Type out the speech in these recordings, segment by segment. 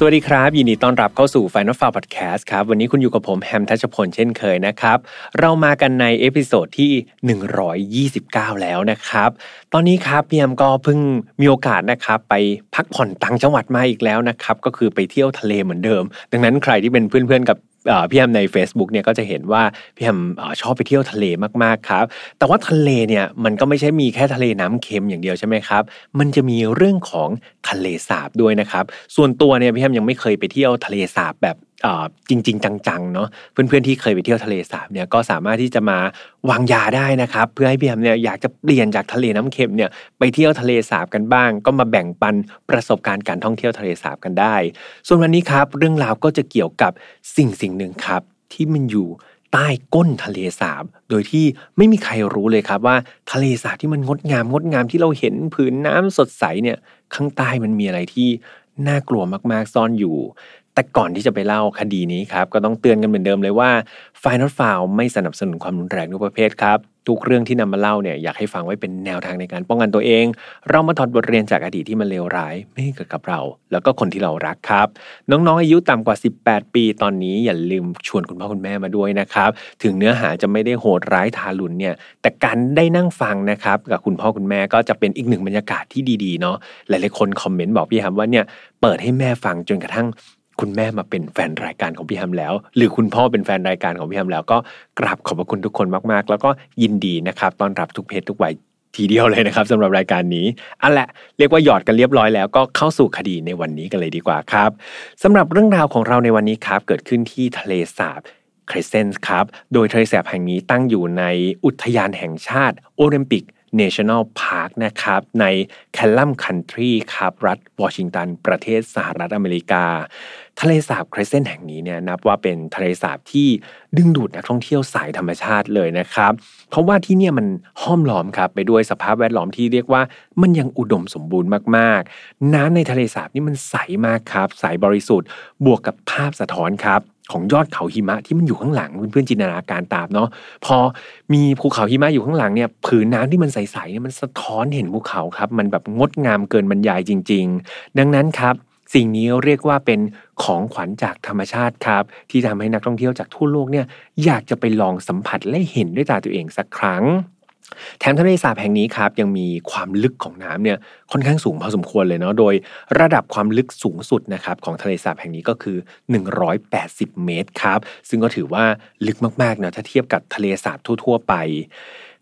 สวัสดีครับ ยินดีต้อนรับเข้าสู่ Final Far Podcast ครับ วันนี้คุณอยู่กับผมแฮมทัชพลเช่นเคยนะครับ เรามากันใน episode ที่ 129 แล้วนะครับ ตอนนี้ครับพี่แฮมก็เพิ่งมีโอกาสนะครับไปพักผ่อนต่างจังหวัดมาอีกแล้วนะครับ ก็คือไปเที่ยวทะเลเหมือนเดิม ดังนั้นใครที่เป็นเพื่อนๆกับ พี่แฮมใน Facebook เนี่ยก็จะเห็นว่าพี่แฮมชอบไปเที่ยวทะเลมากๆครับ แต่ว่าทะเลเนี่ยมันก็ไม่ใช่มีแค่ทะเลน้ำเค็มอย่างเดียวใช่ไหมครับ มันจะมีเรื่องของทะเลสาบด้วยนะครับ ส่วนตัวเนี่ยพี่แฮมยังไม่เคยไปเที่ยวทะเลสาบแบบ จริง ๆ จังๆเนาะเพื่อนๆที่เคยไปเที่ยวทะเลสาบเนี่ยก็สามารถที่จะมาวางยาได้นะครับ เพื่อให้พี่แฮมเนี่ยอยากจะเปลี่ยนจากทะเลน้ำเค็มเนี่ยไปเที่ยวทะเลสาบกันบ้าง ก็มาแบ่งปันประสบการณ์การท่องเที่ยวทะเลสาบกันได้ ส่วนวันนี้ครับ เรื่องราวก็จะเกี่ยวกับสิ่งสิ่งหนึ่งครับ ที่มันอยู่ใต้ก้นทะเลสาบ โดยที่ไม่มีใครรู้เลยครับว่าทะเลสาบที่มันงดงามงดงามที่เราเห็นผืนน้ำสดใสเนี่ยข้างใต้มันมีอะไรที่น่ากลัวมากๆซ่อนอยู่ แต่ก่อนที่จะไปเล่าคดีนี้ครับ ก็ต้องเตือนกันเหมือนเดิมเลยว่า Final f i l ไม่สนับสนุนความรุนแรงทุกประเภทครับ ทุกเรื่องที่นำมาเล่าเนี่ยอยากให้ฟังไว้เป็นแนวทางในการป้องกันตัวเอง เรามาถอดบทเรียนจากอดีตที่มันเลวร้าย ไม่ให้เกิดกับเรา แล้วก็คนที่เรารักครับ น้องๆอายุต่ำกว่า 18 ปีตอนนี้อย่าลืมชวนคุณพ่อคุณแม่มาด้วยนะครับถึงเนื้อหาจะไม่ได้โหดร้ายทารุณเนี่ยแต่การได้นั่งฟังนะครับกับคุณพ่อคุณแม่ก็จะเป็นอีกหนึ่งบรรยากาศที่ดีๆเนาะหลายๆคนคอมเมนต์บอกพี่ครับว่าเนี่ยเปิดให้แม่ฟังจนกระทั่ง คุณแม่มาเป็นแฟนรายการของพี่ฮัมแล้ว หรือคุณพ่อเป็นแฟนรายการของพี่ฮัมแล้วก็กราบขอบพระคุณทุกคนมากๆ แล้วก็ยินดีนะครับต้อนรับทุกเพศทุกวัยทีเดียวเลยนะครับสำหรับรายการนี้อันแหละเรียกว่าหยอดกันเรียบร้อยแล้วก็เข้าสู่คดีในวันนี้กันเลยดีกว่าครับสำหรับเรื่องราวของเราในวันนี้ครับเกิดขึ้นที่ทะเลสาบคริเซนส์ครับโดยทะเลสาบแห่งนี้ตั้งอยู่ในอุทยานแห่งชาติโอลิมปิก National Park นะครับในแคลลัมคันทรีครับรัฐวอชิงตัน ประเทศสหรัฐอเมริกา ทะเลสาบครเซนแห่งนี้เนี่ยนับว่าเป็นทะเลสาบที่ดึงดูดนักท่องเที่ยวสายธรรมชาติเลยนะครับ เพราะว่าที่เนี่ยมันห้อมล้อมครับไปด้วยสภาพแวดล้อมที่เรียกว่ามันยังอุดมสมบูรณ์มากๆ น้ำในทะเลสาบนี่มันใสมากครับ ใสบริสุทธิ์บวกกับภาพสะท้อนครับ ของยอดเขาหิมะที่มันอยู่ข้างหลังเพื่อนๆจินตนาการตามเนาะพอมีภูเขาหิมะอยู่ข้างหลังเนี่ยผืนน้ำที่มันใสๆเนี่ยมันสะท้อนเห็นภูเขาครับ มันแบบงดงามเกินบรรยายจริง ๆ ดังนั้นครับ สิ่งนี้เรียกว่าเป็นของขวัญจากธรรมชาติครับ ที่ทำให้นักท่องเที่ยวจากทั่วโลกเนี่ยอยากจะไปลองสัมผัสและเห็นด้วยตาตัวเองสักครั้ง แถมทะเลสาบแห่งนี้ครับยังมีความลึกของน้ำเนี่ยค่อนข้างสูงพอสมควรเลยเนาะโดยระดับความลึกสูงสุดนะครับของทะเลสาบแห่งนี้ก็คือ 180 เมตรครับ ซึ่งก็ถือว่าลึกมากๆเนาะถ้าเทียบกับทะเลสาบทั่ว ๆ ไป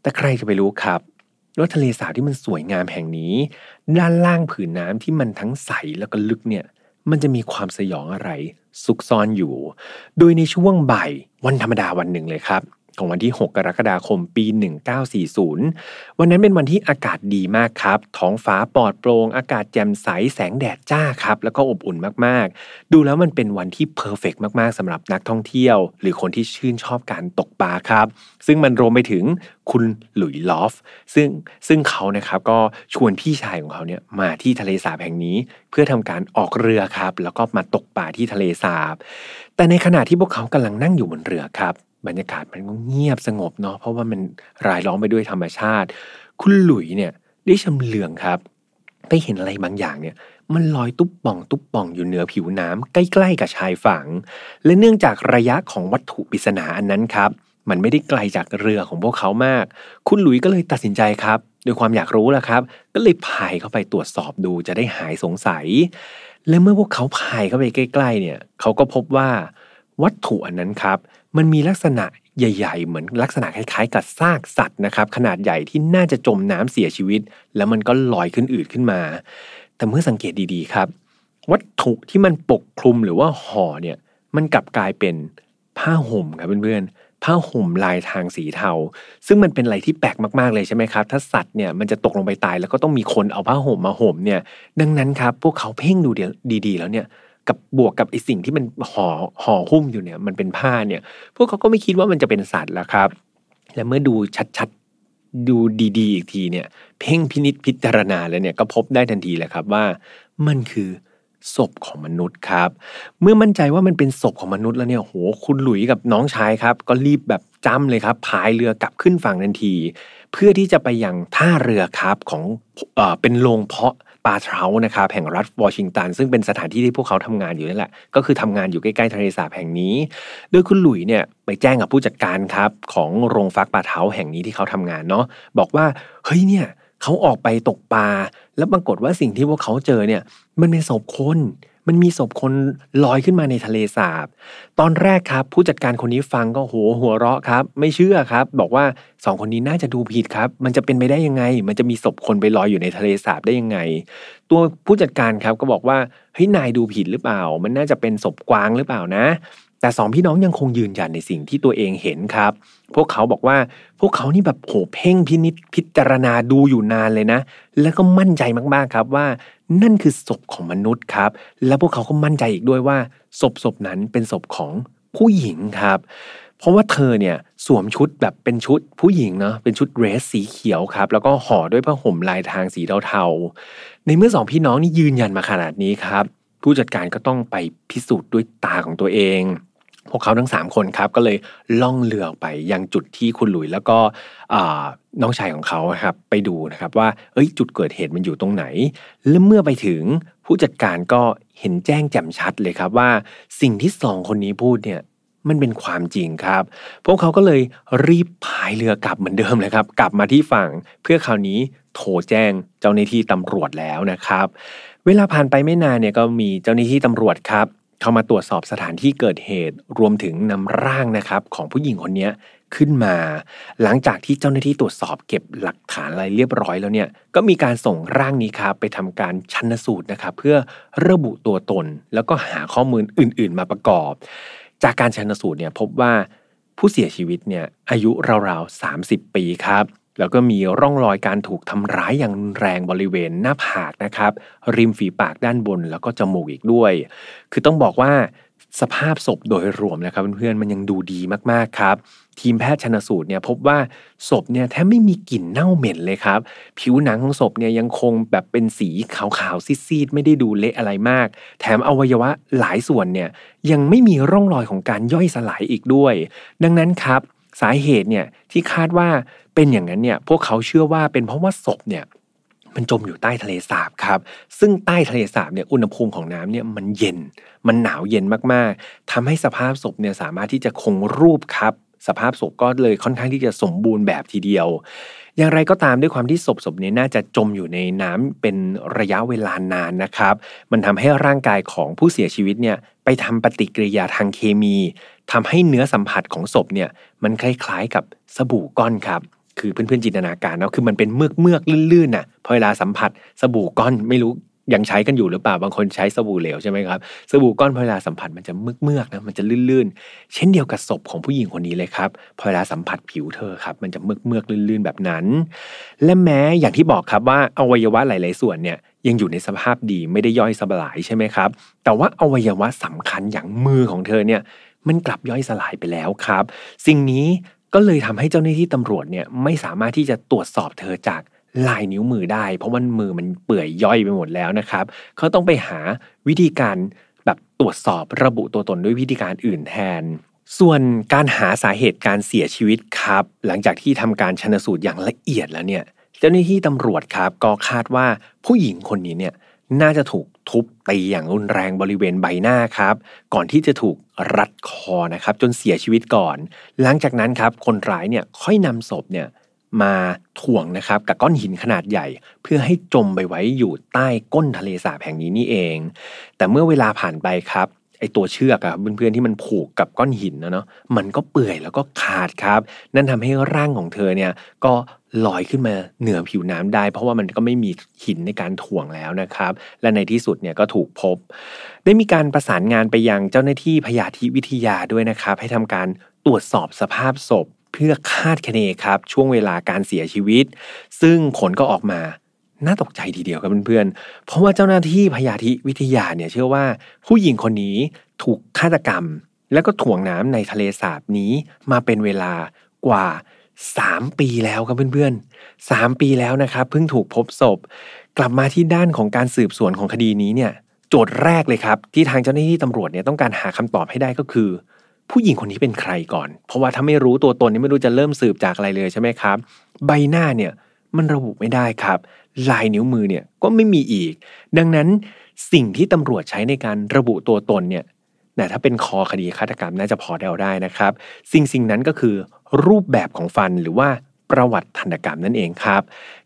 แต่ใครจะไปรู้ครับว่าทะเลสาบที่มันสวยงามแห่งนี้ ด้านล่างผืนน้ำที่มันทั้งใสแล้วก็ลึกเนี่ยมันจะมีความสยองอะไรซุกซ่อนอยู่ โดยในช่วงบ่ายวันธรรมดาวันหนึ่งเลยครับ ของวันที่ 6 กรกฎาคมปี 1940 วันนั้นเป็นวันที่อากาศดีมากครับ ท้องฟ้าปลอดโปร่งอากาศแจ่มใสแสงแดดจ้าครับ แล้วก็อบอุ่นมากๆ ดูแล้วมันเป็นวันที่เพอร์เฟกมากๆสำหรับนักท่องเที่ยว หรือคนที่ชื่นชอบการตกปลาครับ ซึ่งมันรวมไปถึงคุณหลุยลอฟ ซึ่งซึ่งเขานะครับก็ชวนพี่ชายของเขาเนี่ยมาที่ทะเลสาบแห่งนี้ เพื่อทำการออกเรือครับ แล้วก็มาตกปลาที่ทะเลสาบ แต่ในขณะที่พวกเขากำลังนั่งอยู่บนเรือครับ บรรยากาศมันก็เงียบสงบเนาะเพราะว่ามันรายล้อมไปด้วยธรรมชาติ คุณหลุยเนี่ยได้ชำเลืองครับไปเห็นอะไรบางอย่างเนี่ย มันลอยตุ๊บป่องตุ๊บป่องอยู่เหนือผิวน้ำใกล้ๆกับชายฝั่ง และเนื่องจากระยะของวัตถุปริศนาอันนั้นครับ มันไม่ได้ไกลจากเรือของพวกเขามาก คุณหลุยก็เลยตัดสินใจครับด้วยความอยากรู้แหละครับ ก็เลยพายเข้าไปตรวจสอบดูจะได้หายสงสัย และเมื่อพวกเขาพายเข้าไปใกล้ ๆ เนี่ย เขาก็พบว่าวัตถุอันนั้นครับ มันมีลักษณะใหญ่ ๆ เหมือนลักษณะคล้ายๆ กับซากสัตว์นะครับ ขนาดใหญ่ที่น่าจะจมน้ำเสียชีวิต แล้วมันก็ลอยขึ้นอืดขึ้นมา แต่เมื่อสังเกตดีๆครับ วัตถุที่มันปกคลุมหรือว่าห่อเนี่ยมันกลับกลายเป็นผ้าห่มครับเพื่อนๆผ้าห่มลายทางสีเทา ซึ่งมันเป็นอะไรที่แปลกมากๆเลยใช่ไหมครับ ถ้าสัตว์เนี่ยมันจะตกลงไปตายแล้วก็ต้องมีคนเอาผ้าห่มมาห่มเนี่ย ดังนั้นครับพวกเขาเพ่งดูเดียวดีๆ แล้วเนี่ย กับบวกกับไอสิ่งที่มันห่อห่อหุ้มอยู่เนี่ยมันเป็นผ้าเนี่ย พวกเขาก็ไม่คิดว่ามันจะเป็นสัตว์แล้วครับ และเมื่อดูชัดๆดูดีๆ อีกทีเนี่ย เพ่งพินิษพิจารณาแล้วเนี่ยก็พบได้ทันทีเลยครับว่า มันคือศพของมนุษย์ครับ เมื่อมั่นใจว่ามันเป็นศพของมนุษย์แล้วเนี่ยโหคุณหลุยกับน้องชายครับ ก็รีบแบบจำเลยครับพายเรือกลับขึ้นฝั่งทันที เพื่อที่จะไปยังท่าเรือครับของเออเป็นโรงเพาะ ปาเทรานะครับแห่งรัฐวอชิงตัน ซึ่งเป็นสถานที่ที่พวกเขาทำงานอยู่นั่นแหละ ก็คือทำงานอยู่ใกล้ๆทะเลสาบแห่งนี้ โดยคุณหลุยเนี่ยไปแจ้งกับผู้จัดการครับของโรงฟักปลาเทาแห่งนี้ที่เขาทำงานเนาะบอกว่าเฮ้ยเนี่ยเขาออกไปตกปลาแล้วปรากฏว่าสิ่งที่พวกเขาเจอเนี่ยมันเป็นศพคน มันมีศพคนลอยขึ้นมาในทะเลสาบ ตอนแรกครับ ผู้จัดการคนนี้ฟังก็โหหัวเราะครับ ไม่เชื่อครับ บอกว่าสองคนนี้น่าจะดูผิดครับ มันจะเป็นไปได้ยังไง มันจะมีศพคนไปลอยอยู่ในทะเลสาบได้ยังไง ตัวผู้จัดการครับก็บอกว่าเฮ้ยนายดูผิดหรือเปล่า มันน่าจะเป็นศพกวางหรือเปล่านะแต่สองพี่น้องยังคงยืนยันในสิ่งที่ตัวเองเห็นครับ พวกเขาบอกว่าพวกเขานี่แบบโหเพ่งพินิษพิจารณาดูอยู่นานเลยนะ แล้วก็มั่นใจมากๆครับว่า นั่นคือศพของมนุษย์ครับ และพวกเขาก็มั่นใจอีกด้วยว่าศพศพนั้นเป็นศพของผู้หญิงครับ เพราะว่าเธอเนี่ยสวมชุดแบบเป็นชุดผู้หญิงเนาะเป็นชุดเรสสีเขียวครับ แล้วก็ห่อด้วยผ้าห่มลายทางสีเทาๆในเมื่อสองพี่น้องนี่ยืนยันมาขนาดนี้ครับ ผู้จัดการก็ต้องไปพิสูจน์ด้วยตาของตัวเอง พวกเขาทั้ง 3 คนครับก็เลยล่องเรือไปยังจุดที่คุณหลุยแล้วก็น้องชายของเขาครับไปดูนะครับว่าเอ้ยจุดเกิดเหตุมันอยู่ตรงไหน และเมื่อไปถึงผู้จัดการก็เห็นแจ้งแจ่มชัดเลยครับว่าสิ่งที่สองคนนี้พูดเนี่ยมันเป็นความจริงครับ พวกเขาก็เลยรีบพายเรือกลับเหมือนเดิมเลยครับ กลับมาที่ฝั่งเพื่อคราวนี้โทรแจ้งเจ้าหน้าที่ตำรวจแล้วนะครับ เวลาผ่านไปไม่นานเนี่ยก็มีเจ้าหน้าที่ตำรวจครับ เข้ามาตรวจสอบสถานที่เกิดเหตุ รวมถึงนำร่างนะครับของผู้หญิงคนนี้ขึ้นมา หลังจากที่เจ้าหน้าที่ตรวจสอบเก็บหลักฐานอะไรเรียบร้อยแล้วเนี่ยก็มีการส่งร่างนี้ครับไปทำการชันสูตรนะครับเพื่อระบุตัวตน แล้วก็หาข้อมูลอื่น ๆ มาประกอบ จากการชันสูตรเนี่ยพบว่าผู้เสียชีวิตเนี่ยอายุราวๆ 30 ปีครับ แล้วก็มีร่องรอยการถูกทำร้ายอย่างแรงบริเวณหน้าผากนะครับ ริมฝีปากด้านบนแล้วก็จมูกอีกด้วย คือต้องบอกว่าสภาพศพโดยรวมนะครับเพื่อนๆมันยังดูดีมากๆครับทีมแพทย์ชนสูตรเนี่ยพบว่าศพเนี่ยแทบไม่มีกลิ่นเน่าเหม็นเลยครับ ผิวหนังของศพเนี่ยยังคงแบบเป็นสีขาวๆซีดๆไม่ได้ดูเละอะไรมาก แถมอวัยวะหลายส่วนเนี่ยยังไม่มีร่องรอยของการย่อยสลายอีกด้วย ดังนั้นครับ สาเหตุเนี่ยที่คาดว่า เป็นอย่างนั้นเนี่ยพวกเขาเชื่อว่าเป็นเพราะว่าศพเนี่ยมันจมอยู่ใต้ทะเลสาบครับ ซึ่งใต้ทะเลสาบเนี่ยอุณหภูมิของน้ำเนี่ยมันเย็น มันหนาวเย็นมากๆทำให้สภาพศพเนี่ยสามารถที่จะคงรูปครับ สภาพศพก็เลยค่อนข้างที่จะสมบูรณ์แบบทีเดียว อย่างไรก็ตามด้วยความที่ศพศพนี้น่าจะจมอยู่ในน้ำเป็นระยะเวลานานนะครับ มันทำให้ร่างกายของผู้เสียชีวิตเนี่ยไปทำปฏิกิริยาทางเคมีทำให้เนื้อสัมผัสของศพเนี่ยมันคล้ายๆกับสบู่ก้อนครับ คือเพื่อนๆจินตนาการเนาะคือมันเป็นเมือกเมือกลื่นๆน่ะพอเวลาสัมผัสสบู่ก้อนไม่รู้ยังใช้กันอยู่หรือเปล่าบางคนใช้สบู่เหลวใช่ไหมครับสบู่ก้อนพอเวลาสัมผัสมันจะเมือกเมือกนะมันจะลื่นๆ เช่นเดียวกับศพของผู้หญิงคนนี้เลยครับพอเวลาสัมผัสผิวเธอครับมันจะเมือกเมือกลื่นๆแบบนั้น และแม้อย่างที่บอกครับว่าอวัยวะหลาย ๆ ส่วนเนี่ยยังอยู่ในสภาพดีไม่ได้ย่อยสลายใช่ไหมครับ แต่ว่าอวัยวะสำคัญอย่างมือของเธอเนี่ยมันกลับย่อยสลายไปแล้วครับ สิ่งนี้ ก็เลยทำให้เจ้าหน้าที่ตำรวจเนี่ยไม่สามารถที่จะตรวจสอบเธอจากลายนิ้วมือได้ เพราะว่ามือมันเปื่อยย่อยไปหมดแล้วนะครับเขาต้องไปหาวิธีการแบบตรวจสอบระบุตัวตนด้วยวิธีการอื่นแทน ส่วนการหาสาเหตุการเสียชีวิตครับ หลังจากที่ทำการชนสูตรอย่างละเอียดแล้วเนี่ย เจ้าหน้าที่ตำรวจครับ ก็คาดว่าผู้หญิงคนนี้เนี่ยน่าจะถูกทุบตีอย่างรุนแรงบริเวณใบหน้าครับ ก่อนที่จะถูก รัดคอนะครับจนเสียชีวิตก่อน หลังจากนั้นครับคนร้ายเนี่ยค่อยนำศพเนี่ยมาถ่วงนะครับกับก้อนหินขนาดใหญ่ เพื่อให้จมไปไว้อยู่ใต้ก้นทะเลสาบแห่งนี้นี่เอง แต่เมื่อเวลาผ่านไปครับ ไอตัวเชือกอะเพื่อนๆที่มันผูกกับก้อนหินนะเนาะมันก็เปื่อยแล้วก็ขาดครับ นั่นทำให้ร่างของเธอเนี่ยก็ลอยขึ้นมาเหนือผิวน้ำได้ เพราะว่ามันก็ไม่มีหินในการถ่วงแล้วนะครับ และในที่สุดเนี่ยก็ถูกพบ ได้มีการประสานงานไปยังเจ้าหน้าที่พยาธิวิทยาด้วยนะครับ ให้ทำการตรวจสอบสภาพศพ เพื่อคาดคะเนครับช่วงเวลาการเสียชีวิต ซึ่งผลก็ออกมา น่าตกใจทีเดียวครับเพื่อนๆ เพราะว่าเจ้าหน้าที่พยาธิวิทยาเนี่ยเชื่อว่าผู้หญิงคนนี้ถูกฆาตกรรม แล้วก็ถ่วงน้ำในทะเลสาบนี้มาเป็นเวลากว่า 3 ปีแล้วครับเพื่อนๆ 3 ปีแล้วนะครับเพิ่งถูกพบศพ กลับมาที่ด้านของการสืบสวนของคดีนี้เนี่ยโจทย์แรกเลยครับ ที่ทางเจ้าหน้าที่ตำรวจเนี่ยต้องการหาคำตอบให้ได้ก็คือ ผู้หญิงคนนี้เป็นใครก่อน เพราะว่าถ้าไม่รู้ตัวตนนี่ไม่รู้จะเริ่มสืบจากอะไรเลยใช่ไหมครับ ใบหน้าเนี่ยมันระบุไม่ได้ครับ ลายนิ้วมือเนี่ยก็ไม่มีอีก ดังนั้นสิ่งที่ตำรวจใช้ในการระบุตัวตนเนี่ยแต่ถ้าเป็นคอคดีฆาตกรรมน่าจะพอเดาได้นะครับ สิ่งสิ่งนั้นก็คือรูปแบบของฟันหรือว่าประวัติทันตกรรมนั่นเองครับ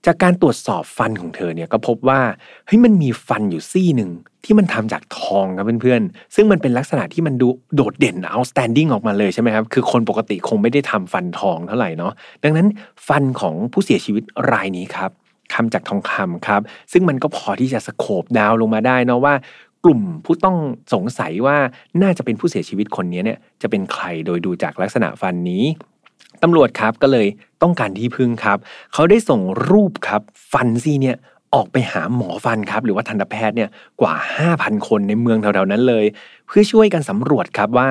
จากการตรวจสอบฟันของเธอเนี่ยก็พบว่าเฮ้ยมันมีฟันอยู่ซี่หนึ่งที่มันทำจากทองครับเพื่อนๆ ซึ่งมันเป็นลักษณะที่มันดูโดดเด่น outstanding ออกมาเลยใช่ไหมครับ คือคนปกติคงไม่ได้ทำฟันทองเท่าไหร่เนาะ ดังนั้นฟันของผู้เสียชีวิตรายนี้ครับ ทำจากทองคำครับ ซึ่งมันก็พอที่จะสโคบดาวลงมาได้นะว่ากลุ่มผู้ต้องสงสัยว่าน่าจะเป็นผู้เสียชีวิตคนนี้เนี่ยจะเป็นใครโดยดูจากลักษณะฟันนี้ตำรวจครับก็เลยต้องการที่พึ่งครับ เขาได้ส่งรูปครับฟันซี่เนี่ยออกไปหาหมอฟันครับหรือว่าทันตแพทย์เนี่ยกว่า 5,000 คนในเมืองแถวๆนั้นเลย เพื่อช่วยกันสำรวจครับว่า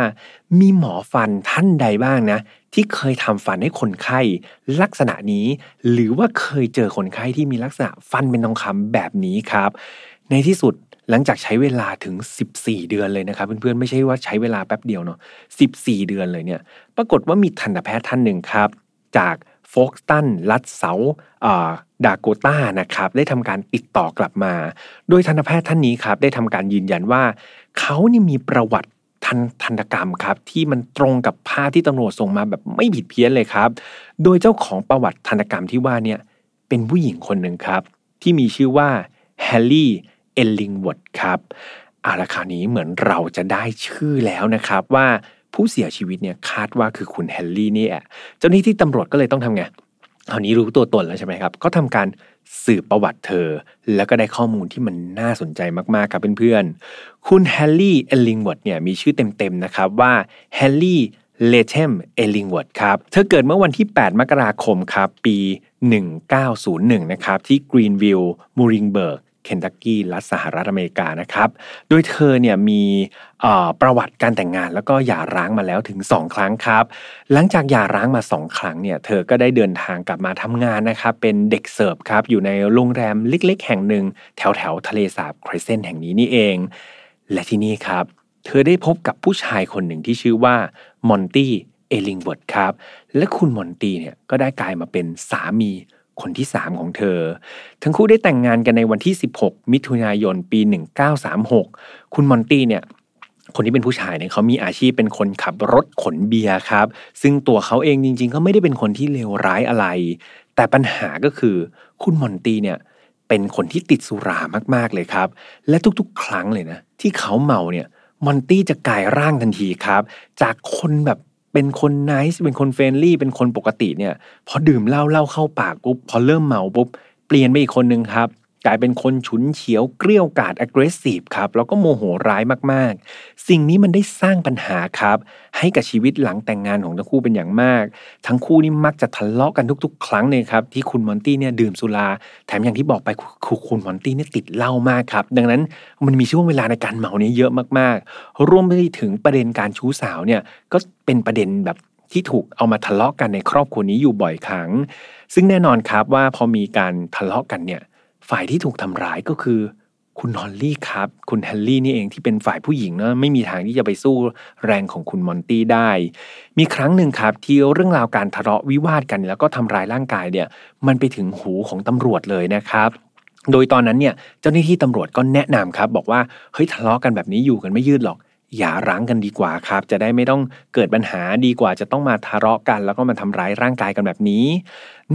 มีหมอฟันท่านใดบ้างนะ ที่เคยทำฟันให้คนไข้ลักษณะนี้ หรือว่าเคยเจอคนไข้ที่มีลักษณะฟันเป็นทองคำแบบนี้ครับ ในที่สุดหลังจากใช้เวลาถึง 14 เดือนเลยนะครับ เพื่อนๆไม่ใช่ว่าใช้เวลาแป๊บเดียวเนาะ14 เดือนเลยเนี่ย ปรากฏว่ามีทันตแพทย์ท่านหนึ่งครับ จากโฟล์กตันรัฐเซาท์ดาโกต้านะครับได้ทำการติดต่อกลับมา โดยทันตแพทย์ท่านนี้ครับได้ทำการยืนยันว่า เขานี่มีประวัติ ทันทันตกรรมครับ ที่มันตรงกับภาพที่ตำรวจส่งมาแบบไม่ผิดเพี้ยนเลยครับ โดยเจ้าของประวัติทันตกรรมที่ว่าเนี่ยเป็นผู้หญิงคนหนึ่งครับ ที่มีชื่อว่าแฮลลี่อิลลิงเวิร์ธครับเอาละคราวนี้เหมือนเราจะได้ชื่อแล้วนะครับว่าผู้เสียชีวิตเนี่ยคาดว่าคือคุณแฮลลี่นี่แหละเจ้าหน้าที่ตำรวจก็เลยต้องทำไง คราวนี้รู้ตัวตนแล้วใช่ไหมครับ ก็ทำการสืบประวัติเธอ แล้วก็ได้ข้อมูลที่มันน่าสนใจมาก ๆ ครับเพื่อนๆ คุณแฮลลี่อิลลิงเวิร์ธเนี่ยมีชื่อเต็ม ๆ นะครับว่าแฮลลี่เลเทมอิลลิงเวิร์ธครับ เธอเกิดเมื่อวันที่ 8 มกราคมครับ ปี 1901 นะครับ ที่กรีนวิลล์มูริงเบิร์ก เคนตักกี้รัฐสหรัฐอเมริกานะครับ โดยเธอเนี่ยมีประวัติการแต่งงานแล้วก็หย่าร้างมาแล้วถึง 2 ครั้งครับ หลังจากหย่าร้างมา 2 ครั้งเนี่ยเธอก็ได้เดินทางกลับมาทำงานนะครับ เป็นเด็กเสิร์ฟครับ อยู่ในโรงแรมเล็ก ๆ แห่งหนึ่ง แถวแถวทะเลสาบเครสเซนต์แห่งนี้นี่เอง และที่นี่ครับ เธอได้พบกับผู้ชายคนหนึ่งที่ชื่อว่ามอนตี้อิลลิงเวิร์ธครับ และคุณมอนตี้เนี่ยก็ได้กลายมาเป็นสามี คนที่ 3 ของเธอ ทั้งคู่ได้แต่งงานกันในวันที่ 16 มิถุนายนปี 1936 คุณมอนตี้เนี่ยคนที่เป็นผู้ชายเนี่ยเขามีอาชีพเป็นคนขับรถขนเบียร์ครับ ซึ่งตัวเขาเองจริงๆ ก็ไม่ได้เป็นคนที่เลวร้ายอะไร แต่ปัญหาก็คือคุณมอนตี้เนี่ยเป็นคนที่ติดสุรามากๆเลยครับ และทุกๆ ครั้งเลยนะที่เขาเมาเนี่ยมอนตี้จะกลายร่างทันทีครับ จากคนแบบ เป็นคน nice เป็นคน friendly เป็นคนปกติเนี่ย พอดื่มเหล้าเหล้าเข้าปากปุ๊บพอเริ่มเมาปุ๊บเปลี่ยนไปอีกคนนึงครับ กลายเป็นคนฉุนเฉียวเกรี้ยวกราด aggressive ครับแล้วก็โมโหร้ายมากๆ สิ่งนี้มันได้สร้างปัญหาครับ ให้กับชีวิตหลังแต่งงานของทั้งคู่เป็นอย่างมาก ทั้งคู่นี่มักจะทะเลาะกันทุกๆ ครั้งเลยครับที่คุณมอนตี้เนี่ยดื่มสุราแถมอย่างที่บอกไปคือคุณมอนตี้เนี่ยติดเหล้ามากครับ ดังนั้นมันมีช่วงเวลาในการเมาเนี่ยเยอะมากๆ รวมไปถึงประเด็นการชู้สาวเนี่ยก็เป็นประเด็นแบบที่ถูกเอามาทะเลาะกันในครอบครัวนี้อยู่บ่อยครั้ง ซึ่งแน่นอนครับว่าพอมีการทะเลาะกันเนี่ย ฝ่ายที่ถูกทำร้ายก็คือ คุณฮอลลี่ครับ คุณแฮลลี่นี่เองที่เป็นฝ่ายผู้หญิงเนะไม่มีทางที่จะไปสู้แรงของคุณมอนตี้ได้ มีครั้งหนึ่งครับ ที่เรื่องราวการทะเลาะวิวาทกัน แล้วก็ทำร้ายร่างกายเนี่ย มันไปถึงหูของตำรวจเลยนะครับโดยตอนนั้นเนี่ยเจ้าหน้าที่ตำรวจก็แนะนำครับ บอกว่าเฮ้ยทะเลาะกันแบบนี้อยู่กันไม่ยืดหรอก อย่าร้างกันดีกว่าครับ จะได้ไม่ต้องเกิดปัญหาดีกว่า จะต้องมาทะเลาะกัน แล้วก็มาทำร้ายร่างกายกันแบบนี้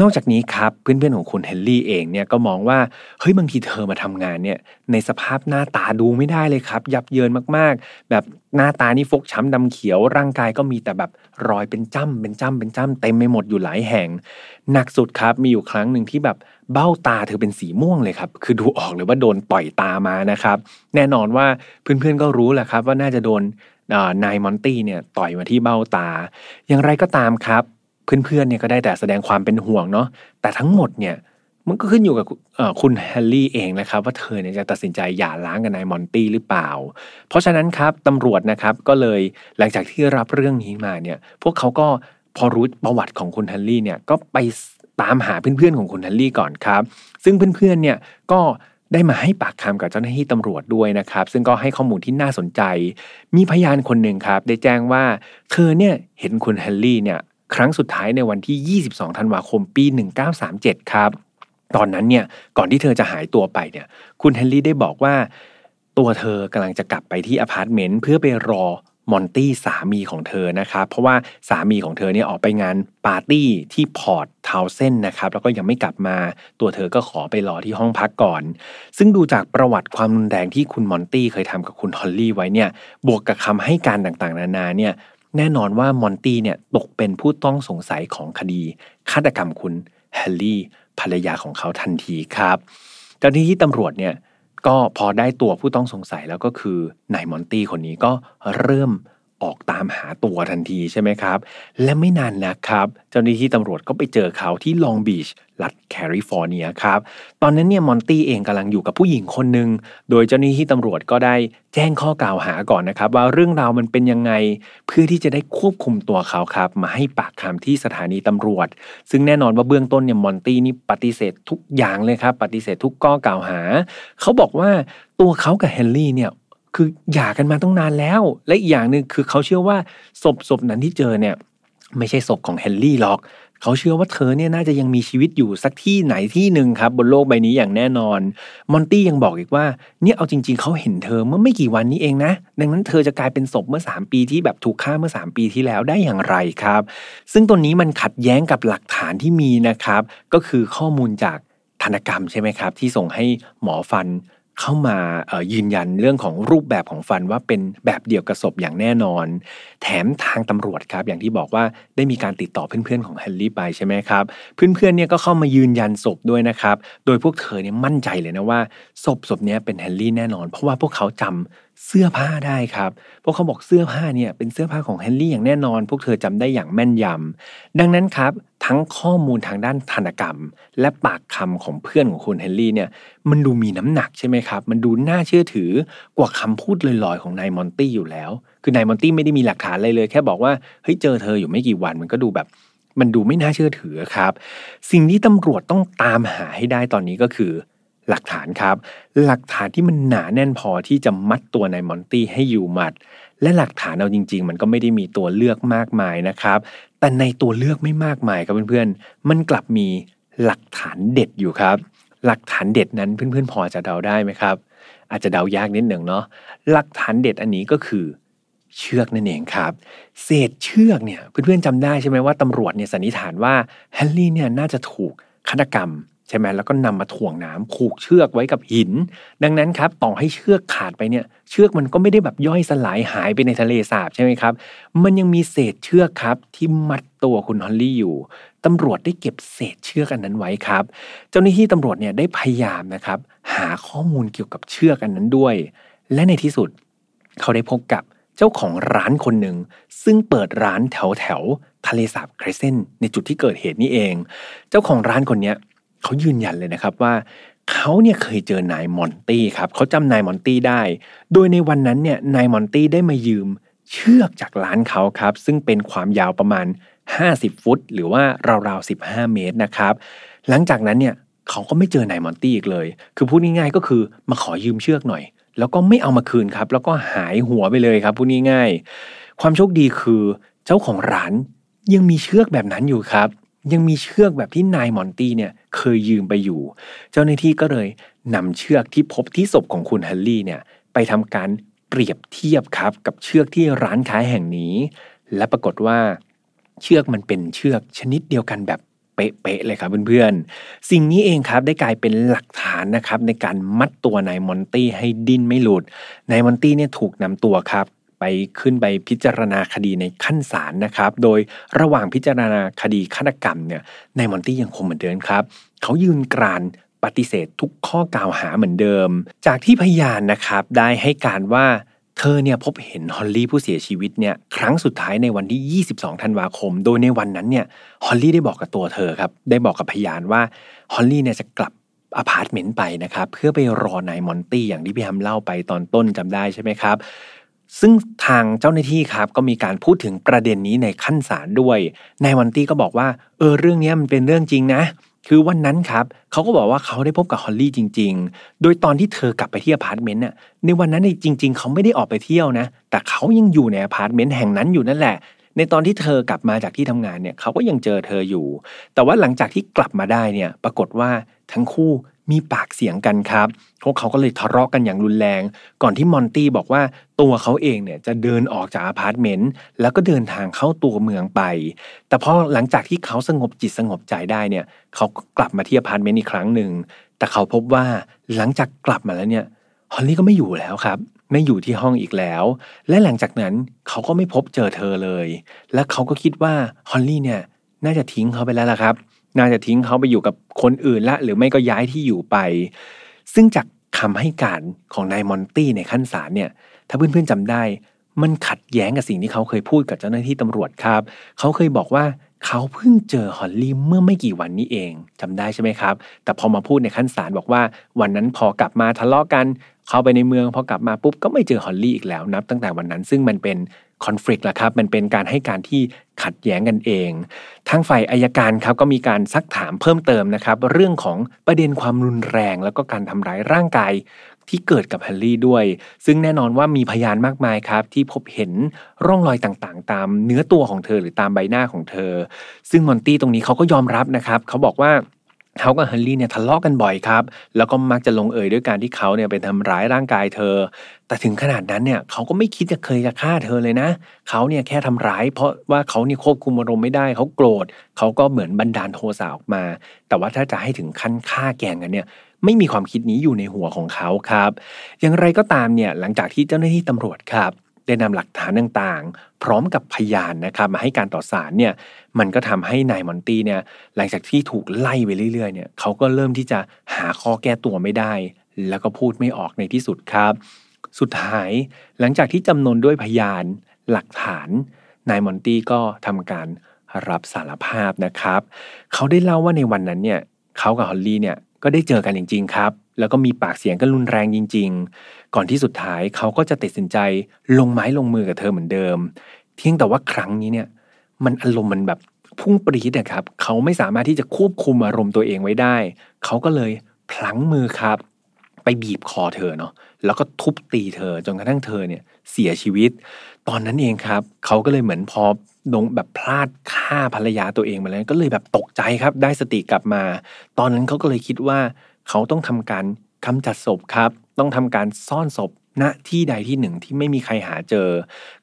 นอกจากนี้ครับเพื่อนๆของคุณเฮนรี่เองเนี่ยก็มองว่าเฮ้ยบางทีเธอมาทำงานเนี่ยในสภาพหน้าตาดูไม่ได้เลยครับ ยับเยินมากๆ แบบหน้าตานี่ฟกช้ำดำเขียว ร่างกายก็มีแต่แบบรอยเป็นจ้ำเป็นจ้ำเป็นจ้ำเต็มไปหมดอยู่หลายแห่ง หนักสุดครับมีอยู่ครั้งหนึ่งที่แบบ เบ้าตาเธอเป็นสีม่วงเลยครับ คือดูออกเลยว่าโดนต่อยตามานะครับ แน่นอนว่าเพื่อนๆก็รู้แหละครับ ว่าน่าจะโดนนายมอนตี้เนี่ยต่อยมาที่เบ้าตา อย่างไรก็ตามครับ เพื่อนๆเนี่ยก็ได้แต่แสดงความเป็นห่วงเนาะ แต่ทั้งหมดเนี่ยมันก็ขึ้นอยู่กับคุณแฮร์รี่เองนะครับ ว่าเธอเนี่ยจะตัดสินใจหย่าร้างกับนายมอนตี้หรือเปล่า เพราะฉะนั้นครับตำรวจนะครับก็เลยหลังจากที่รับเรื่องนี้มาเนี่ยพวกเขาก็พอรู้ประวัติของคุณแฮลลี่เนี่ยก็ไป ตามหาเพื่อนๆของคุณแฮลลี่ก่อนครับ ซึ่งเพื่อนๆเนี่ยก็ได้มาให้ปากคำกับเจ้าหน้าที่ตำรวจด้วยนะครับ ซึ่งก็ให้ข้อมูลที่น่าสนใจ มีพยานคนหนึ่งครับ ได้แจ้งว่าเธอเนี่ยเห็นคุณแฮลลี่เนี่ยครั้งสุดท้ายในวันที่ 22 ธันวาคม ปี 1937 ครับ ตอนนั้นเนี่ยก่อนที่เธอจะหายตัวไปเนี่ยคุณแฮลลี่ได้บอกว่า ตัวเธอกำลังจะกลับไปที่อพาร์ตเมนต์เพื่อไปรอ มอนตี้สามีของเธอนะครับ เพราะว่าสามีของเธอเนี่ยออกไปงานปาร์ตี้ที่พอร์ตทาวน์เซนด์นะครับ แล้วก็ยังไม่กลับมาตัวเธอก็ขอไปรอที่ห้องพักก่อน ซึ่งดูจากประวัติความรุนแรงที่คุณมอนตี้เคยทำกับคุณแฮลลี่ไว้เนี่ยบวกกับคำให้การต่างๆ นานาเนี่ยแน่นอนว่ามอนตี้เนี่ยตกเป็นผู้ต้องสงสัยของคดีฆาตกรรมคุณแฮลลี่ภรรยาของเขาทันทีครับเจ้าหน้าที่ตำรวจเนี่ย ก็พอได้ตัวผู้ต้องสงสัยแล้วก็คือนายมอนตี้คนนี้ก็เริ่ม ออกตามหาตัวทันทีใช่ไหมครับ และไม่นานนะครับ เจ้าหน้าที่ตำรวจก็ไปเจอเขาที่ลองบีชรัฐแคลิฟอร์เนียครับ ตอนนั้นเนี่ยมอนตี้เองกำลังอยู่กับผู้หญิงคนหนึ่งโดยเจ้าหน้าที่ตำรวจก็ได้แจ้งข้อกล่าวหาก่อนนะครับ ว่าเรื่องราวมันเป็นยังไง เพื่อที่จะได้ควบคุมตัวเขาครับ มาให้ปากคำที่สถานีตำรวจ ซึ่งแน่นอนว่าเบื้องต้นเนี่ยมอนตี้นี่ปฏิเสธทุกอย่างเลยครับ ปฏิเสธทุกข้อกล่าวหา เขาบอกว่าตัวเขากับเฮนรี่เนี่ย คือหย่ากันมาต้องนานแล้ว และอีกอย่างหนึ่งคือเขาเชื่อว่าศพศพนั้นที่เจอเนี่ย ไม่ใช่ศพของเฮนรี่หรอก เขาเชื่อว่าเธอเนี่ยน่าจะยังมีชีวิตอยู่สักที่ไหนที่หนึ่งครับ บนโลกใบนี้อย่างแน่นอน มอนตี้ยังบอกอีกว่าเนี่ยเอาจริง ๆ เขาเห็นเธอเมื่อไม่กี่วันนี้เองนะ ดังนั้นเธอจะกลายเป็นศพเมื่อ 3 ปีที่แบบถูกฆ่าเมื่อ 3 ปีที่แล้วได้อย่างไรครับ ซึ่งตัวนี้มันขัดแย้งกับหลักฐานที่มีนะครับ ก็คือข้อมูลจากทันตกรรมใช่ไหมครับ ที่ส่งให้หมอฟัน เข้ามายืนยันเรื่องของรูปแบบของฟันว่าเป็นแบบเดียวกับศพอย่างแน่นอน แถมทางตำรวจครับ อย่างที่บอกว่าได้มีการติดต่อเพื่อนๆของแฮลลี่ไปใช่ไหมครับ เพื่อนๆเนี่ยก็เข้ามายืนยันศพด้วยนะครับ โดยพวกเธอเนี่ยมั่นใจเลยนะว่าศพศพนี้เป็นแฮลลี่แน่นอน เพราะว่าพวกเขาจำ เสื้อผ้าได้ครับ พวกเขาบอกเสื้อผ้าเนี่ยเป็นเสื้อผ้าของแฮลลี่อย่างแน่นอน พวกเธอจำได้อย่างแม่นยำดังนั้นครับ ทั้งข้อมูลทางด้านธนกรรม และปากคำของเพื่อนของคุณเฮนรี่เนี่ยมันดูมีน้ำหนักใช่ไหมครับ มันดูน่าเชื่อถือกว่าคำพูดลอยๆของนายมอนตี้อยู่แล้ว คือนายมอนตี้ไม่ได้มีหลักฐานอะไรเลย แค่บอกว่าเฮ้ยเจอเธออยู่ไม่กี่วันมันก็ดูแบบมันดูไม่น่าเชื่อถือครับ สิ่งที่ตำรวจต้องตามหาให้ได้ตอนนี้ก็คือ หลักฐานครับ หลักฐานที่มันหนาแน่นพอที่จะมัดตัวนายมอนตี้ให้อยู่หมัด และหลักฐานเอาจริง ๆ มันก็ไม่ได้มีตัวเลือกมากมายนะครับ แต่ในตัวเลือกไม่มากมายครับเพื่อนๆ มันกลับมีหลักฐานเด็ดอยู่ครับ หลักฐานเด็ดนั้นเพื่อนๆ พอจะเดาได้ไหมครับ อาจจะเดายากนิดหนึ่งเนาะหลักฐานเด็ดอันนี้ก็คือเชือกนั่นเองครับ เศษเชือกเนี่ยเพื่อนๆจำได้ใช่ไหมว่าตำรวจเนี่ยสันนิษฐานว่าแฮร์รี่เนี่ยน่าจะถูกฆาตกรรม ใช่ไหมแล้วก็นำมาถ่วงน้ำผูกเชือกไว้กับหิน ดังนั้นครับต่อให้เชือกขาดไปเนี่ยเชือกมันก็ไม่ได้แบบย่อยสลายหายไปในทะเลสาบใช่ไหมครับ มันยังมีเศษเชือกครับที่มัดตัวคุณฮอลลี่อยู่ตำรวจได้เก็บเศษเชือกอันนั้นไว้ครับ เจ้าหน้าที่ตำรวจเนี่ยได้พยายามนะครับ หาข้อมูลเกี่ยวกับเชือกอันนั้นด้วย และในที่สุด เขาได้พบกับเจ้าของร้านคนหนึ่ง ซึ่งเปิดร้านแถวแถวทะเลสาบเครเซนในจุดที่เกิดเหตุนี้เอง เจ้าของร้านคนนี้ เขายืนยันเลยนะครับว่าเขาเนี่ยเคยเจอนายมอนตี้ครับเขาจำนายมอนตี้ได้ โดยในวันนั้นเนี่ยนายมอนตี้ได้มายืมเชือกจากร้านเขาครับ ซึ่งเป็นความยาวประมาณ 50 ฟุต หรือว่าราวๆ 15 เมตรนะครับ หลังจากนั้นเนี่ยเขาก็ไม่เจอนายมอนตี้อีกเลย คือพูดง่ายๆก็คือมาขอยืมเชือกหน่อย แล้วก็ไม่เอามาคืนครับ แล้วก็หายหัวไปเลยครับพูดง่ายๆ ความโชคดีคือเจ้าของร้านยังมีเชือกแบบนั้นอยู่ครับ ยังมีเชือกแบบที่นายมอนตี้เนี่ยเคยยืมไปอยู่ เจ้าหน้าที่ก็เลยนำเชือกที่พบที่ศพของคุณฮันลี่เนี่ยไปทำการเปรียบเทียบครับกับเชือกที่ร้านขายแห่งนี้ และปรากฏว่า เชือกมันเป็นเชือกชนิดเดียวกันแบบเป๊ะๆเลยครับเพื่อนๆ สิ่งนี้เองครับได้กลายเป็นหลักฐานนะครับในการมัดตัวนายมอนตี้ให้ดิ้นไม่หลุด นายมอนตี้เนี่ยถูกนำตัวครับ ไปขึ้นไปพิจารณาคดีในขั้นศาลนะครับ โดยระหว่างพิจารณาคดีฆาตกรรมเนี่ยนายมอนตี้ยังคงเหมือนเดิมครับ เขายืนกรานปฏิเสธทุกข้อกล่าวหาเหมือนเดิม จากที่พยานนะครับได้ให้การว่าเธอเนี่ยพบเห็นแฮลลี่ผู้เสียชีวิตเนี่ยครั้งสุดท้ายในวันที่ 22 ธันวาคม โดยในวันนั้นเนี่ยแฮลลี่ได้บอกกับตัวเธอครับ ได้บอกกับพยานว่าแฮลลี่เนี่ยจะกลับอพาร์ตเมนต์ไปนะครับ เพื่อไปรอนายมอนตี้อย่างที่พี่แฮมเล่าไปตอนต้นจำได้ใช่ไหมครับ ซึ่งทางเจ้าหน้าที่ครับก็มีการพูดถึงประเด็นนี้ในขั้นศาลด้วย นายมอนตี้ก็บอกว่า เออเรื่องนี้มันเป็นเรื่องจริงนะ คือวันนั้นครับเขาก็บอกว่าเขาได้พบกับแฮลลี่จริง ๆ โดยตอนที่เธอกลับไปที่อพาร์ตเมนต์เนี่ยในวันนั้นจริง ๆ เขาไม่ได้ออกไปเที่ยวนะ แต่เขายังอยู่ในอพาร์ตเมนต์แห่งนั้นอยู่นั่นแหละ ในตอนที่เธอกลับมาจากที่ทำงานเนี่ยเขาก็ยังเจอเธออยู่ แต่ว่าหลังจากที่กลับมาได้เนี่ย ปรากฏว่าทั้งคู่ มีปากเสียงกันครับ พวกเขาก็เลยทะเลาะกันอย่างรุนแรง ก่อนที่มอนตี้บอกว่าตัวเขาเองเนี่ยจะเดินออกจากอพาร์ตเมนต์แล้วก็เดินทางเข้าตัวเมืองไป แต่พอหลังจากที่เขาสงบจิตสงบใจได้เนี่ยเขาก็กลับมาที่อพาร์ตเมนต์อีกครั้งหนึ่ง แต่เขาพบว่าหลังจากกลับมาแล้วเนี่ยฮอลลี่ก็ไม่อยู่แล้วครับไม่อยู่ที่ห้องอีกแล้ว และหลังจากนั้นเขาก็ไม่พบเจอเธอเลย และเขาก็คิดว่าฮอลลี่เนี่ยน่าจะทิ้งเขาไปแล้วล่ะครับ น่าจะทิ้งเขาไปอยู่กับคนอื่นละ หรือไม่ก็ย้ายที่อยู่ไป ซึ่งจากคำให้การของนายมอนตี้ในขั้นศาลเนี่ย ถ้าเพื่อนๆจำได้ มันขัดแย้งกับสิ่งที่เขาเคยพูดกับเจ้าหน้าที่ตำรวจครับ เขาเคยบอกว่าเขาเพิ่งเจอฮอลลี่เมื่อไม่กี่วันนี้เองจำได้ใช่ไหมครับ แต่พอมาพูดในขั้นศาลบอกว่า วันนั้นพอกลับมาทะเลาะกัน เข้าไปในเมืองพอกลับมาปุ๊บก็ไม่เจอฮอลลี่อีกแล้วนับตั้งแต่วันนั้น ซึ่งมันเป็น คอนฟ lict ละครับมันเป็นการให้การที่ขัดแย้งกันเอง ทางฝ่ายอายการครับก็มีการซักถามเพิ่มเติมนะครับ เรื่องของประเด็นความรุนแรง แล้วก็การทำร้ายร่างกายที่เกิดกับแฮร์รี่ด้วย ซึ่งแน่นอนว่ามีพยานมากมายครับ ที่พบเห็นร่องรอยต่างๆ ตามเนื้อตัวของเธอหรือตามใบหน้าของเธอ ซึ่งมอนตี้ตรงนี้เขาก็ยอมรับนะครับ เขาบอกว่า เขากับฮันรี่เนี่ยทะเลาะกันบ่อยครับ แล้วก็มักจะลงเอยด้วยการที่เขาเนี่ยไปทำร้ายร่างกายเธอ แต่ถึงขนาดนั้นเนี่ยเขาก็ไม่คิดจะเคยจะฆ่าเธอเลยนะ เขาเนี่ยแค่ทำร้าย เพราะว่าเขาเนี่ยควบคุมอารมณ์ไม่ได้ เขาโกรธ เขาก็เหมือนบันดาลโทสะออกมา แต่ว่าถ้าจะให้ถึงขั้นฆ่าแกงกันเนี่ยไม่มีความคิดนี้อยู่ในหัวของเขาครับ อย่างไรก็ตามเนี่ยหลังจากที่เจ้าหน้าที่ตำรวจครับ ได้นำหลักฐานต่างๆ พร้อมกับพยานนะครับมาให้การต่อศาลเนี่ยมันก็ทำให้นายมอนตี้เนี่ยหลังจากที่ถูกไล่ไปเรื่อยๆเนี่ยเขาก็เริ่มที่จะหาข้อแก้ตัวไม่ได้ แล้วก็พูดไม่ออกในที่สุดครับ สุดท้ายหลังจากที่จำนวนด้วยพยานหลักฐานนายมอนตี้ก็ทำการรับสารภาพนะครับ เขาได้เล่าว่าในวันนั้นเนี่ยเขากับฮอลลี่เนี่ยก็ได้เจอกันจริง ๆ ครับ แล้วก็มีปากเสียงกันรุนแรงจริงๆ ก่อนที่สุดท้ายเขาก็จะตัดสินใจลงไม้ลงมือกับเธอเหมือนเดิม เพียงแต่ว่าครั้งนี้เนี่ยมันอารมณ์มันแบบพุ่งปรีดนะครับเขาไม่สามารถที่จะควบคุมอารมณ์ตัวเองไว้ได้ เขาก็เลยพลั้งมือครับ ไปบีบคอเธอเนาะแล้วก็ทุบตีเธอจนกระทั่งเธอเนี่ยเสียชีวิต ตอนนั้นเองครับ เขาก็เลยเหมือนพอดงแบบพลาดฆ่าภรรยาตัวเองมาแล้วก็เลยแบบตกใจครับ ได้สติกลับมา ตอนนั้นเขาก็เลยคิดว่า เขาต้องทำการกำจัดศพครับ ต้องทำการซ่อนศพณที่ใดที่หนึ่งที่ไม่มีใครหาเจอ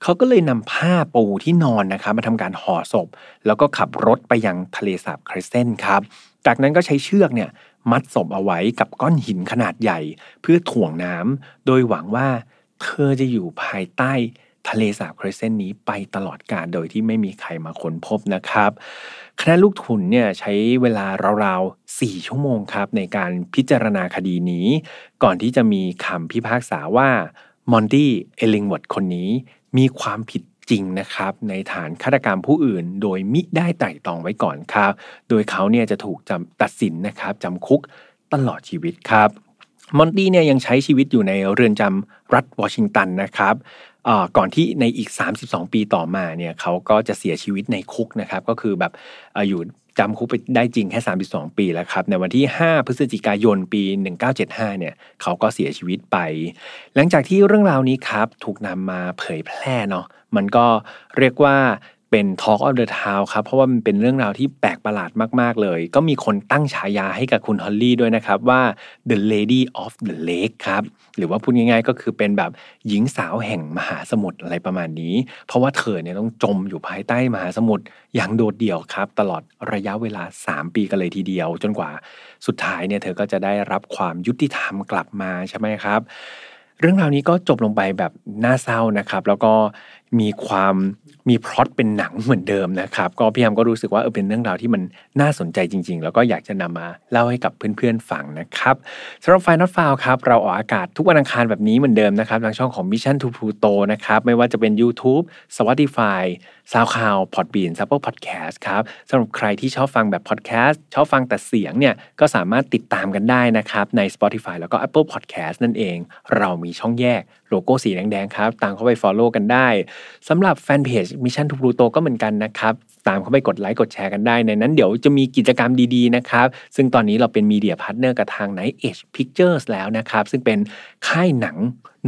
เขาก็เลยนำผ้าปูที่นอนนะครับมาทำการห่อศพ แล้วก็ขับรถไปยังทะเลสาบคริสเซนครับ จากนั้นก็ใช้เชือกเนี่ยมัดศพเอาไว้กับก้อนหินขนาดใหญ่ เพื่อถ่วงน้ำโดยหวังว่าเธอจะอยู่ภายใต้ ทะเลสาบคริสเซนนี้ไปตลอดกาลโดยที่ไม่มีใครมาค้นพบนะครับคณะลูกทุนเนี่ยใช้เวลาราวๆ 4 ชั่วโมงครับ ในการพิจารณาคดีนี้ ก่อนที่จะมีคำพิพากษาว่ามอนตี้เอลิงวอดคนนี้มีความผิดจริงนะครับในฐานฆาตกรรมผู้อื่น โดยมิได้ไต่ตองไว้ก่อนครับ โดยเขาเนี่ยจะถูกจำตัดสินนะครับจำคุกตลอดชีวิตครับมอนตี้เนี่ยยังใช้ชีวิตอยู่ในเรือนจำรัฐวอชิงตันนะครับ ก่อนที่ในอีก 32 ปีต่อมาเนี่ยเขาก็จะเสียชีวิตในคุกนะครับก็คือแบบอยู่จำคุกไปได้จริงแค่ 32 ปีแล้วครับ ในวันที่ 5 พฤศจิกายนปี 1975 เนี่ย เขาก็เสียชีวิตไป หลังจากที่เรื่องราวนี้ครับ ถูกนำมาเผยแพร่เนาะ มันก็เรียกว่า เป็น Talk of the Town ครับ เพราะว่ามันเป็นเรื่องราวที่แปลกประหลาดมาก ๆ เลย ก็มีคนตั้งฉายาให้กับคุณฮอลลี่ด้วยนะครับ ว่า The Lady of the Lake ครับ หรือว่าพูดง่ายๆ ก็คือเป็นแบบหญิงสาวแห่งมหาสมุทรอะไรประมาณนี้ เพราะว่าเธอเนี่ยต้องจมอยู่ภายใต้มหาสมุทรอย่างโดดเดี่ยวครับ ตลอดระยะเวลา 3 ปีกันเลยทีเดียว จนกว่าสุดท้ายเนี่ยเธอก็จะได้รับความยุติธรรมกลับมาใช่ไหมครับเรื่องราวนี้ก็จบลงไปแบบน่าเศร้านะครับ แล้วก็ มีความมีพล็อตเป็นหนังเหมือนเดิมนะครับ ก็พี่ยามก็รู้สึกว่าเออเป็นเรื่องราวที่มันน่าสนใจจริง ๆ แล้วก็อยากจะนำมาเล่าให้กับเพื่อนๆฟังนะครับสำหรับไฟนอตฟาวครับ เราออกอากาศทุกวันอังคารแบบนี้เหมือนเดิมนะครับทางช่องของ Mission to Pluto นะครับ ไม่ว่าจะเป็น YouTube Spotify SoundCloud Podbean ซัพเปอร์พอดแคสต์ครับสำหรับใครที่ชอบฟังแบบพอดแคสต์ชอบฟังแต่เสียงเนี่ยก็สามารถติดตามกันได้นะครับใน Spotify แล้วก็ Apple Podcast นั่นเอง เรามีช่องแยก โลโก้สีแดงๆครับ ตามเข้าไป Follow กันได้สำหรับแฟนเพจ Mission to Pluto ก็เหมือนกันนะครับ ตามเข้าไปกดไลค์กดแชร์กันได้ ในนั้นเดี๋ยวจะมีกิจกรรมดีๆนะครับ ซึ่งตอนนี้เราเป็น media partner กับทาง Night Edge Pictures แล้วนะครับ ซึ่งเป็นค่ายหนัง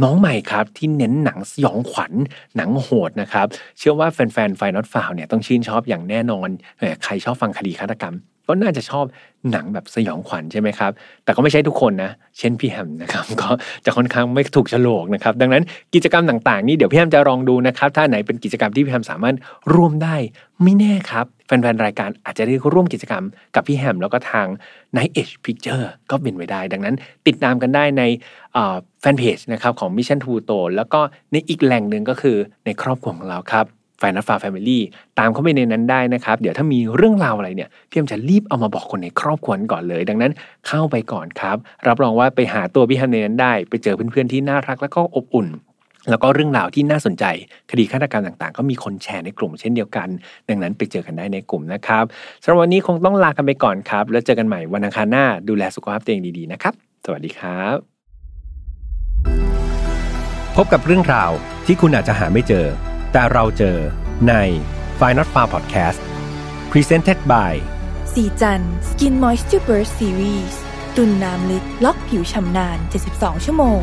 น้องใหม่ครับ ที่เน้นหนังสยองขวัญหนังโหดนะครับ เชื่อว่าแฟนๆไฟนอตฟาวเนี่ยต้องชื่นชอบอย่างแน่นอนใครชอบฟังคดีฆาตกรรม ก็น่าจะชอบหนังแบบสยองขวัญใช่ไหมครับ แต่ก็ไม่ใช่ทุกคนนะ เช่นพี่แฮมนะครับ ก็จะค่อนข้างไม่ถูกฉลกนะครับ ดังนั้นกิจกรรมต่างๆ นี่เดี๋ยวพี่แฮมจะลองดูนะครับ ถ้าไหนเป็นกิจกรรมที่พี่แฮมสามารถร่วมได้ไม่แน่ครับ แฟนๆ รายการอาจจะได้ร่วมกิจกรรมกับพี่แฮมแล้วก็ทาง Night Edge Picture ก็เป็นไปได้ ดังนั้นติดตามกันได้ในแฟนเพจนะครับของ Mission to t o แล้วก็ในอีกแหล่งหนึ่งก็คือในครอบครัวของเราครับ แฟนนัฟาแฟมิลี่ตามเข้าไปในนั้นได้นะครับ เดี๋ยวถ้ามีเรื่องราวอะไรเนี่ยพี่แอมจะรีบเอามาบอกคนในครอบครัวก่อนเลย ดังนั้นเข้าไปก่อนครับ รับรองว่าไปหาตัวพี่แฮมในนั้นได้ ไปเจอเพื่อนๆที่น่ารักแล้วก็อบอุ่นแล้วก็เรื่องราวที่น่าสนใจ คดีฆาตกรรมต่างๆ ก็มีคนแชร์ในกลุ่มเช่นเดียวกัน ดังนั้นไปเจอกันได้ในกลุ่มนะครับสำหรับวันนี้คงต้องลากันไปก่อนครับ แล้วเจอกันใหม่วันอังคารหน้าดูแลสุขภาพตัวเองดีๆนะครับ สวัสดีครับ พบกับเรื่องราวที่คุณอาจจะหาไม่เจอ แต่เราเจอใน f i n a l f a r Podcast Presented by สีจัน Skin Moisture Burst Series ตุนน้ำลึกล็อกผิวชำนาน 72 ชั่วโมง